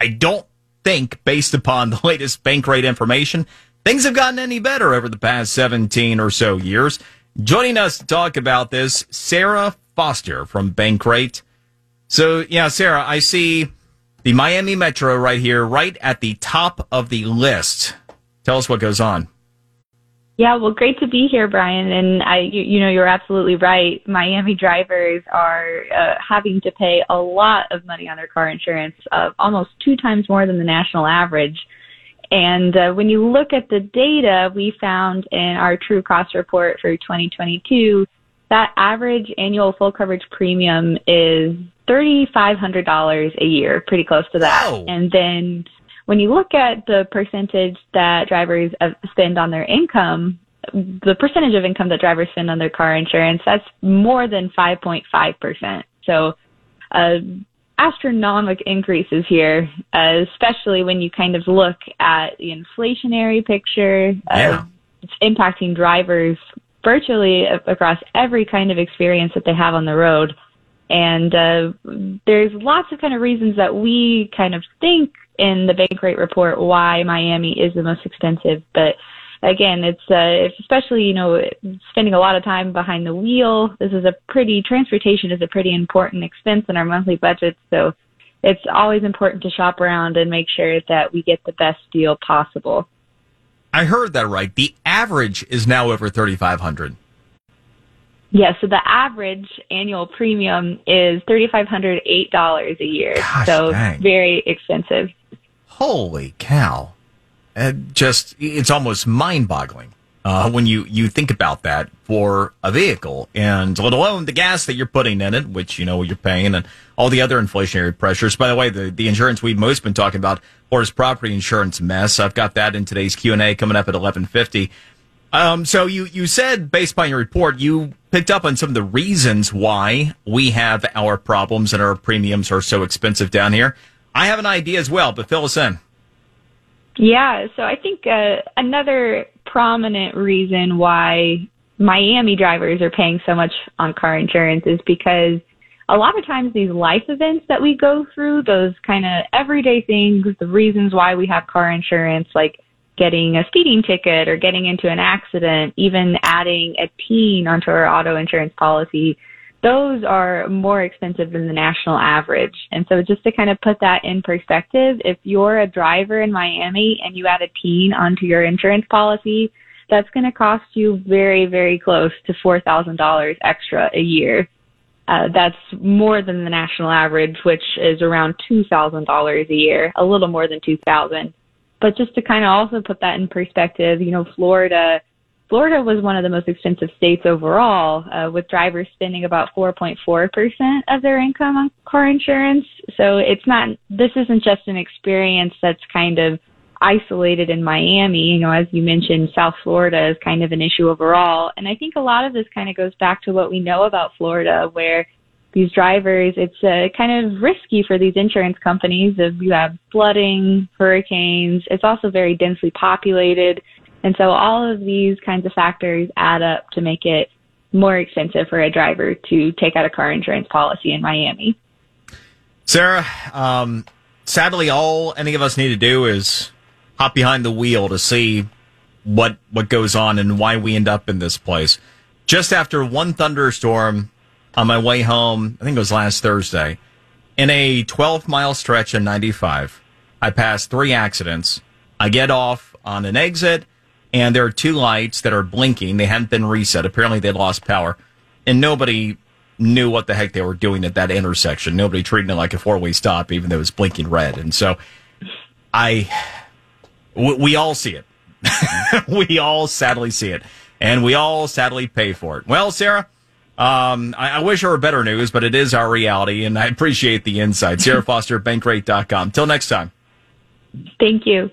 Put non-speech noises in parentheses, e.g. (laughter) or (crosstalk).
I don't think, based upon the (laughs) latest Bankrate information, things have gotten any better over the past 17 or so years. Joining us to talk about this, Sarah Foster from Bankrate. So, yeah, Sarah, I see the Miami Metro right here, right at the top of the list. Tell us what goes on. Yeah, well, great to be here, Brian. And I, you, you know, you're absolutely right. Miami drivers are uh, having to pay a lot of money on their car insurance, uh, almost two times more than the national average. And uh, when you look at the data we found in our true cost report for 2022, that average annual full coverage premium is $3,500 a year, pretty close to that. Whoa. And then when you look at the percentage that drivers spend on their income, the percentage of income that drivers spend on their car insurance, that's more than 5.5%. So, uh, astronomical increases here, uh, especially when you kind of look at the inflationary picture. Yeah. Uh, it's impacting drivers virtually across every kind of experience that they have on the road. And uh, there's lots of kind of reasons that we kind of think in the Bankrate report why Miami is the most expensive. But again, it's uh, especially you know spending a lot of time behind the wheel. This is a pretty transportation is a pretty important expense in our monthly budget. So it's always important to shop around and make sure that we get the best deal possible. I heard that right. The average is now over 3500 Yeah, so the average annual premium is thirty five hundred eight dollars a year. Gosh, so dang. very expensive. Holy cow. It just, it's almost mind boggling uh, when you, you think about that for a vehicle and let alone the gas that you're putting in it, which you know you're paying and all the other inflationary pressures. By the way, the, the insurance we've most been talking about, is property insurance mess. I've got that in today's Q&A coming up at 1150. Um, so you, you said based upon your report, you picked up on some of the reasons why we have our problems and our premiums are so expensive down here. I have an idea as well, but fill us in. Yeah, so I think uh, another prominent reason why Miami drivers are paying so much on car insurance is because a lot of times these life events that we go through, those kind of everyday things, the reasons why we have car insurance, like getting a speeding ticket or getting into an accident, even adding a teen onto our auto insurance policy, those are more expensive than the national average. And so just to kind of put that in perspective, if you're a driver in Miami and you add a teen onto your insurance policy, that's going to cost you very, very close to $4,000 extra a year. Uh, that's more than the national average, which is around $2,000 a year, a little more than 2000 But just to kind of also put that in perspective, you know, Florida, Florida was one of the most expensive states overall, uh, with drivers spending about 4.4% of their income on car insurance. So it's not, this isn't just an experience that's kind of isolated in Miami. You know, as you mentioned, South Florida is kind of an issue overall. And I think a lot of this kind of goes back to what we know about Florida, where these drivers, it's uh, kind of risky for these insurance companies. If you have flooding, hurricanes, it's also very densely populated. And so all of these kinds of factors add up to make it more expensive for a driver to take out a car insurance policy in Miami. Sarah, um, sadly, all any of us need to do is hop behind the wheel to see what what goes on and why we end up in this place. Just after one thunderstorm on my way home, I think it was last Thursday, in a 12 mile stretch in 95, I passed three accidents. I get off on an exit, and there are two lights that are blinking. They hadn't been reset. Apparently, they lost power, and nobody knew what the heck they were doing at that intersection. Nobody treating it like a four way stop, even though it was blinking red. And so, I, we, we all see it. (laughs) we all sadly see it, and we all sadly pay for it. Well, Sarah. Um, I, I wish there were better news, but it is our reality, and I appreciate the insight. Sarah Foster, bankrate.com. Till next time. Thank you.